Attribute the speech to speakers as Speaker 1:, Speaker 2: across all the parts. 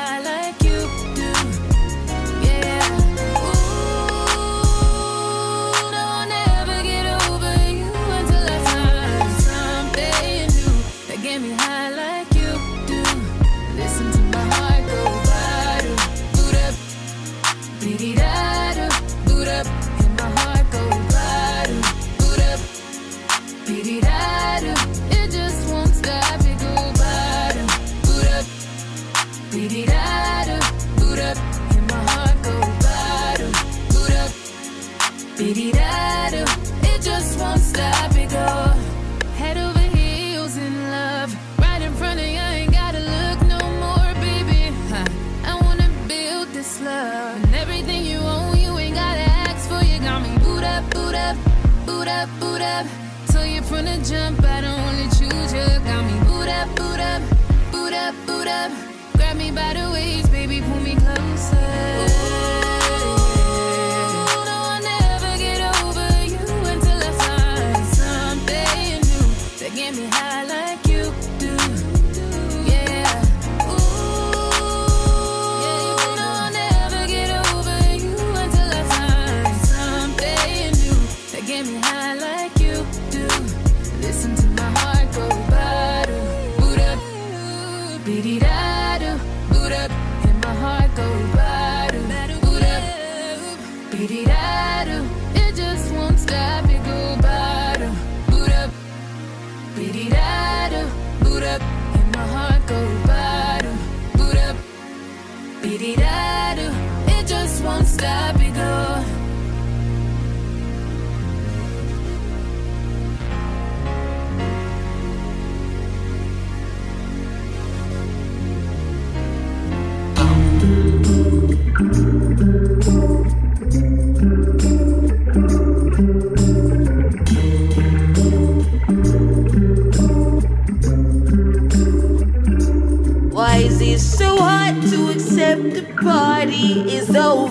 Speaker 1: I like you. jump, I don't wanna choose you. Got me boot up, boot up, boot up, boot up. Grab me by the waist.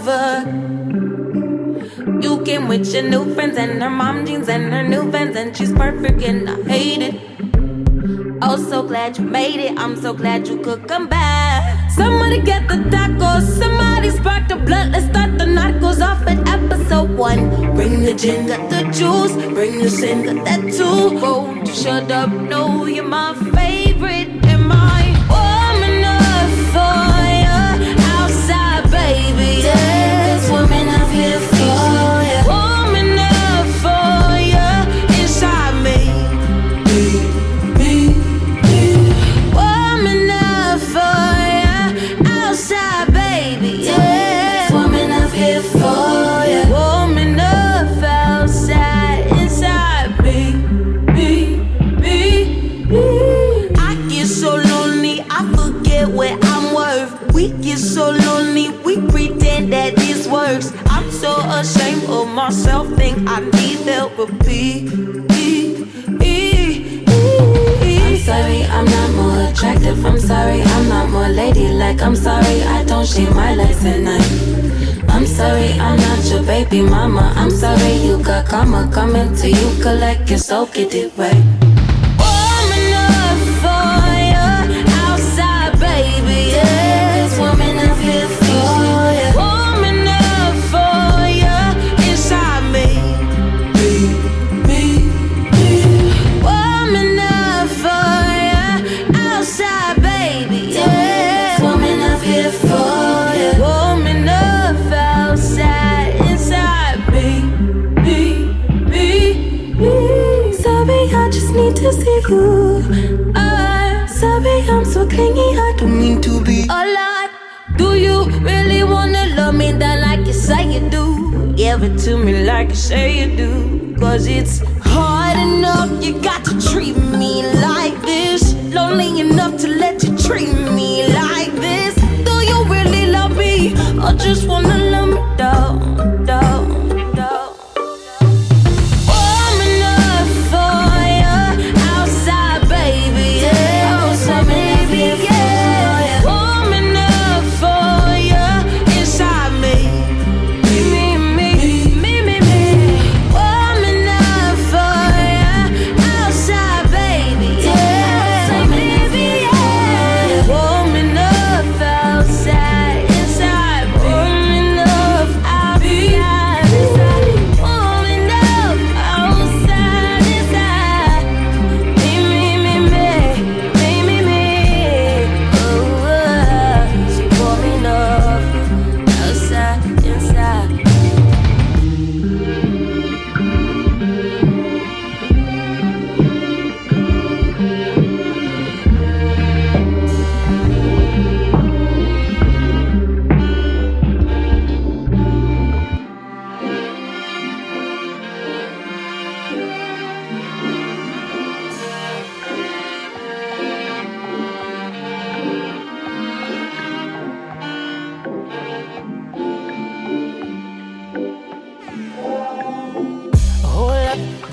Speaker 1: over. You
Speaker 2: came with your new friends and her mom jeans and her new fans, and she's perfect, and I hate it. Oh, so glad you made it. I'm so glad you could come back. Somebody get the tacos. Somebody spark the blunt. Let's start the narcos off at episode one. Bring the gin, got the juice. Bring the sin, got that too. Won't you shut up? No, you're my favorite. swimming. I need help, but be. I'm sorry, I'm not more attractive. I'm sorry, I'm not more ladylike. I'm sorry, I don't shave my legs at night. I'm sorry, I'm not your baby mama. I'm sorry, you got karma coming to you. Collect your soul, get it right. Love me that like you say you do? Give it to me like you say you do. Cause it's hard enough, you got to treat me like this. Lonely enough to let you treat me like this. Do you really love me? Or just wanna love me down, down?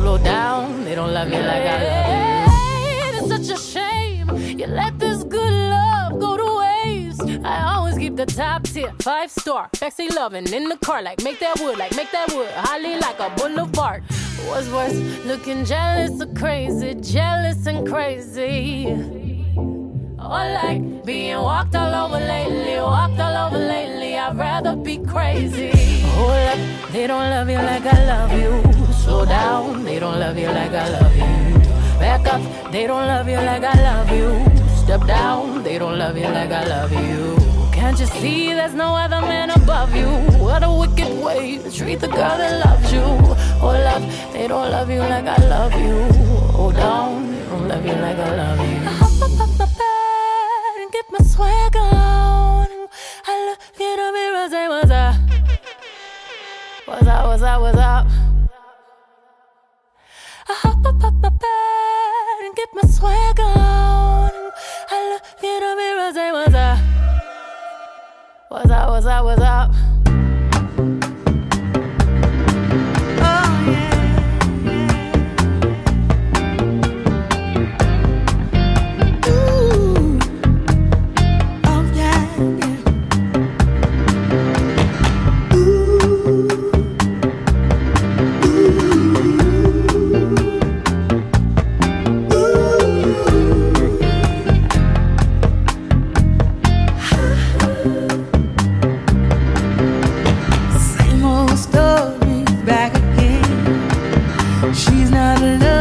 Speaker 3: slow down. They don't love you like I love you. It's such a shame you let this good love go to waste. I always keep the top tier, five star, sexy loving in the car, like make that wood, like make that wood, holly like a boulevard. What's worse, looking jealous or crazy, jealous and crazy. Or like being walked all over lately, walked all over lately. I'd rather be crazy. Hold up, they don't love you like I love you. Slow down, they don't love you like I love you. Back up, they don't love you like I love you. Step down, they don't love you like I love you. Can't you see there's no other man above you? What a wicked way to treat the girl that loves you. Oh, love, they don't love you like I love you. Oh, down, they don't love you like I love you. I hop up up my bed and get my swag on. I look in the mirror, say, What's up? What's up, what's up, what's up? I hop up up my bed and get my swag on. I look in the mirror, say, What's up? What's up, what's up, what's up?
Speaker 4: he's not alone.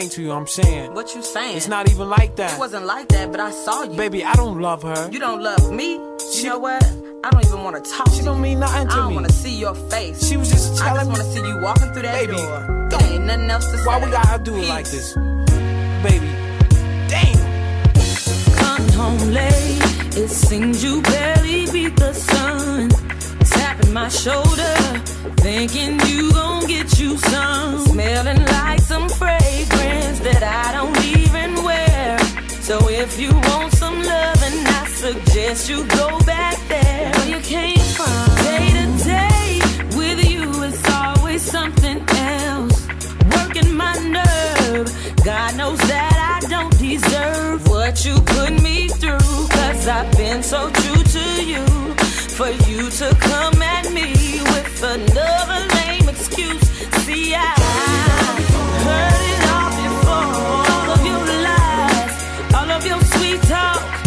Speaker 4: explain to you, I'm saying.
Speaker 5: What you saying?
Speaker 4: It's not even like that.
Speaker 5: It wasn't like that, but I saw you.
Speaker 4: Baby, I don't love her.
Speaker 5: You don't love me?
Speaker 4: She,
Speaker 5: you know what? I don't even want to talk.
Speaker 4: She don't mean nothing to me.
Speaker 5: I don't want to see your face.
Speaker 4: She was just telling me.
Speaker 5: I just want to see you walking through that
Speaker 4: baby,
Speaker 5: door.
Speaker 4: Don't.
Speaker 5: Ain't nothing else to Why say.
Speaker 4: Why we gotta do Peace. it like this, baby? Damn.
Speaker 6: Come home late. It seems you barely beat the sun my shoulder, thinking you gon' get you some. Smelling like some fragrance that I don't even wear. So if you want some loving, I suggest you go back there where you came from. Day to day with you, it's always something else. Working my nerve, God knows that I don't deserve what you put me through. Cause I've been so true to you for you to come at me with another lame excuse. See, I heard it all before. All of your lies, all of your sweet talk.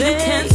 Speaker 6: you can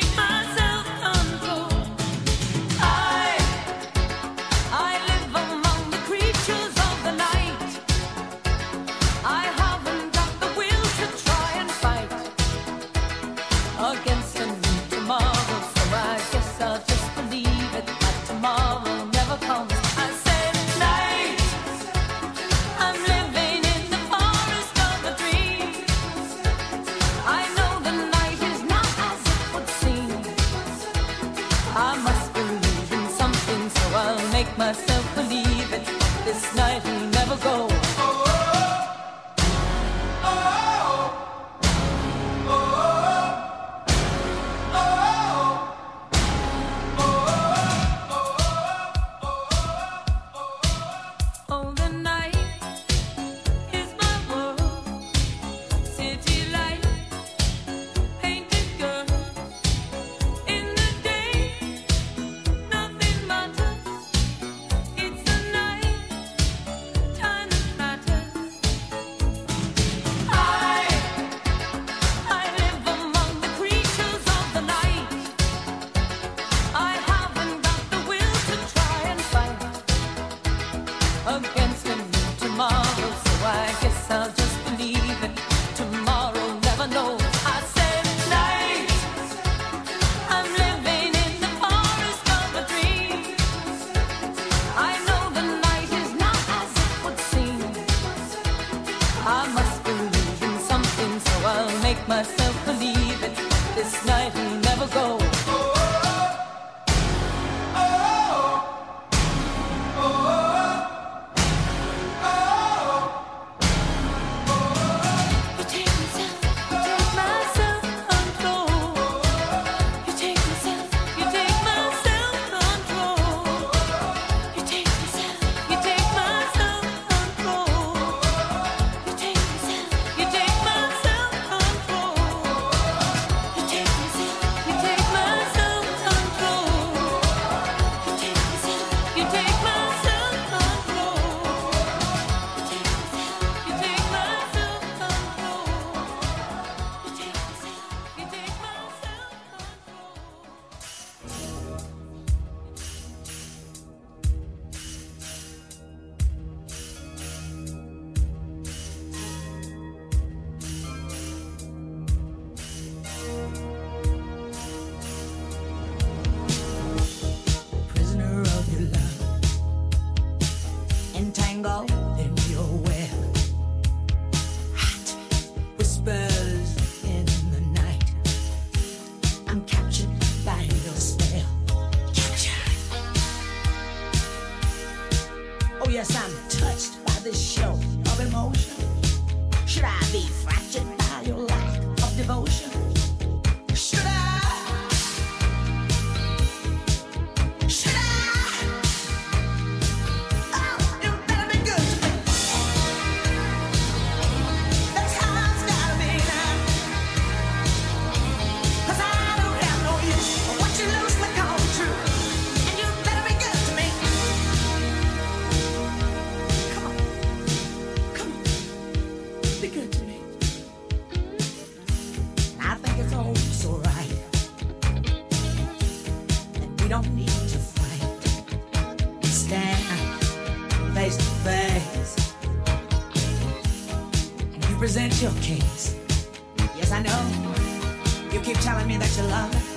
Speaker 6: big. represent your
Speaker 7: case. Yes, I know. You keep telling me that you love me.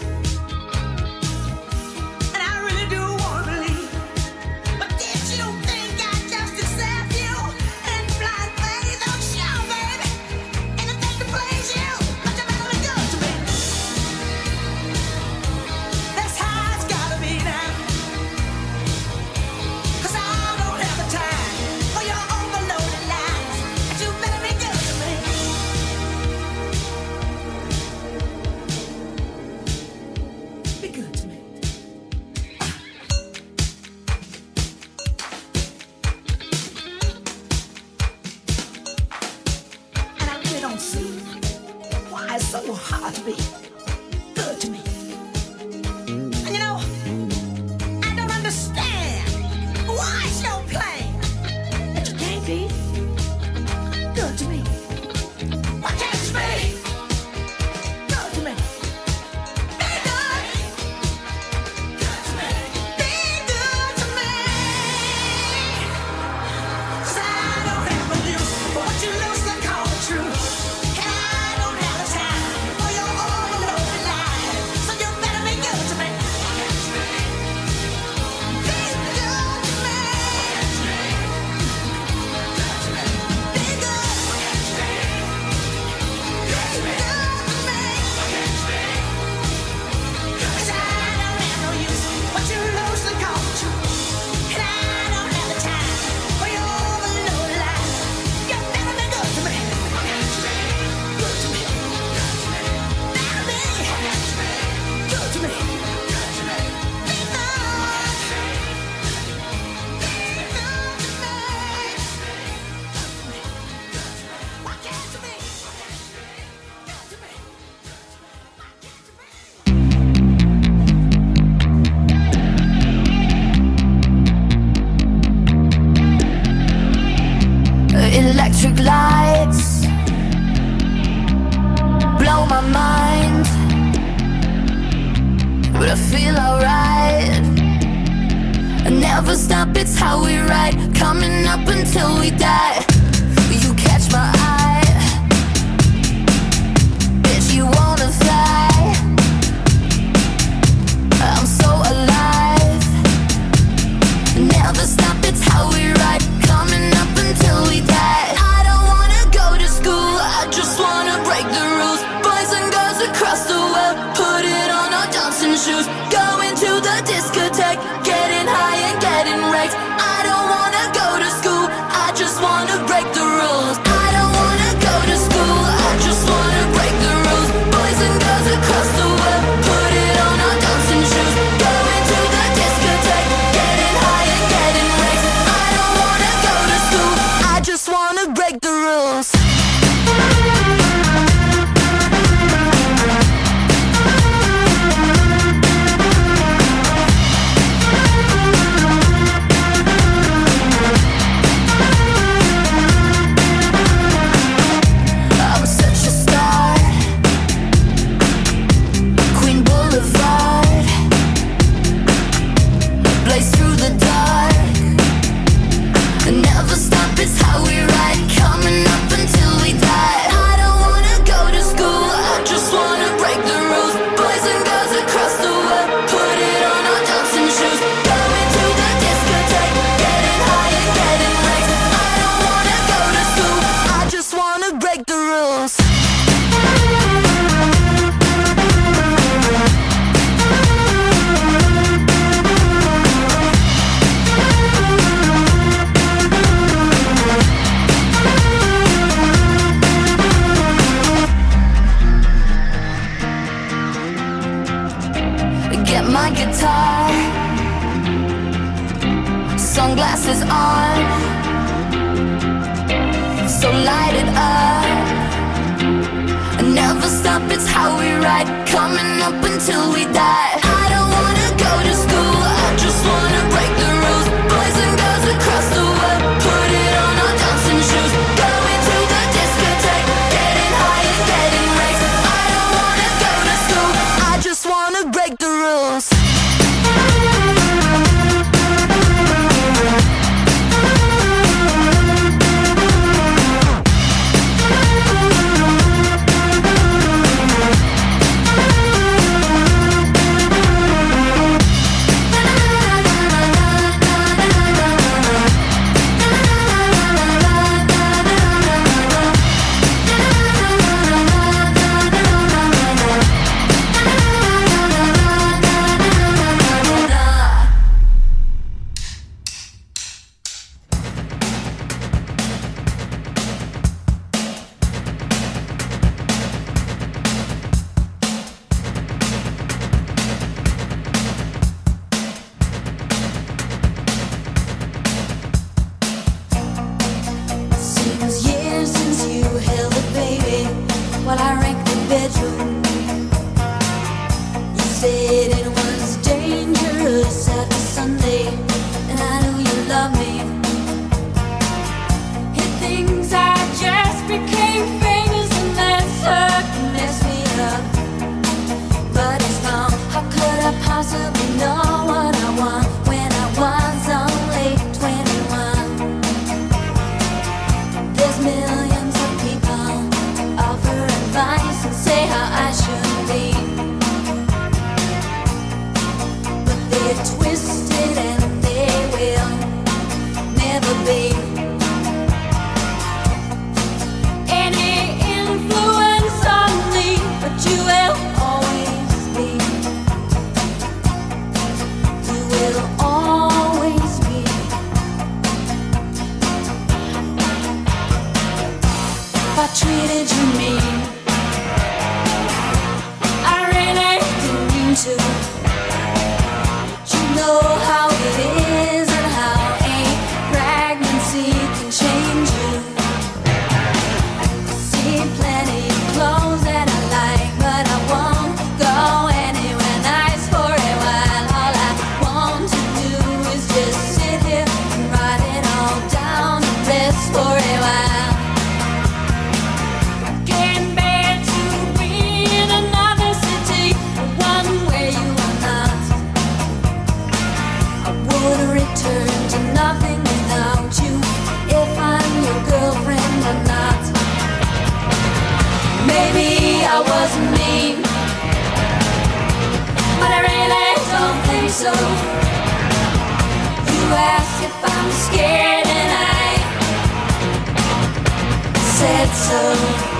Speaker 8: said so.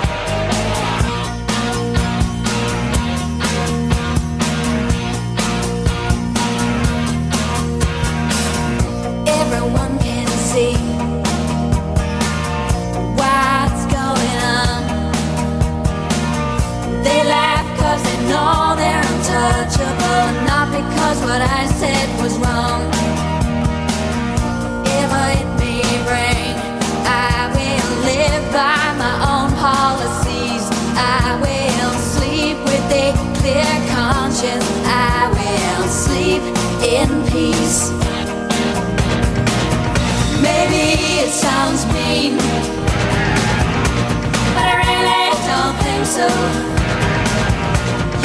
Speaker 8: whistle.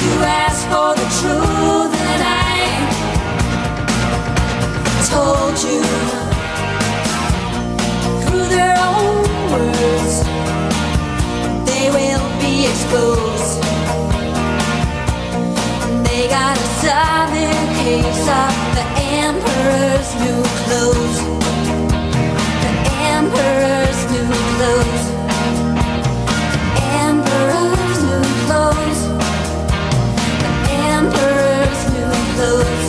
Speaker 8: You asked for the truth, and I told you through their own words they will be exposed. They got a solid case of the emperor's new clothes. The emperor's new clothes.
Speaker 3: love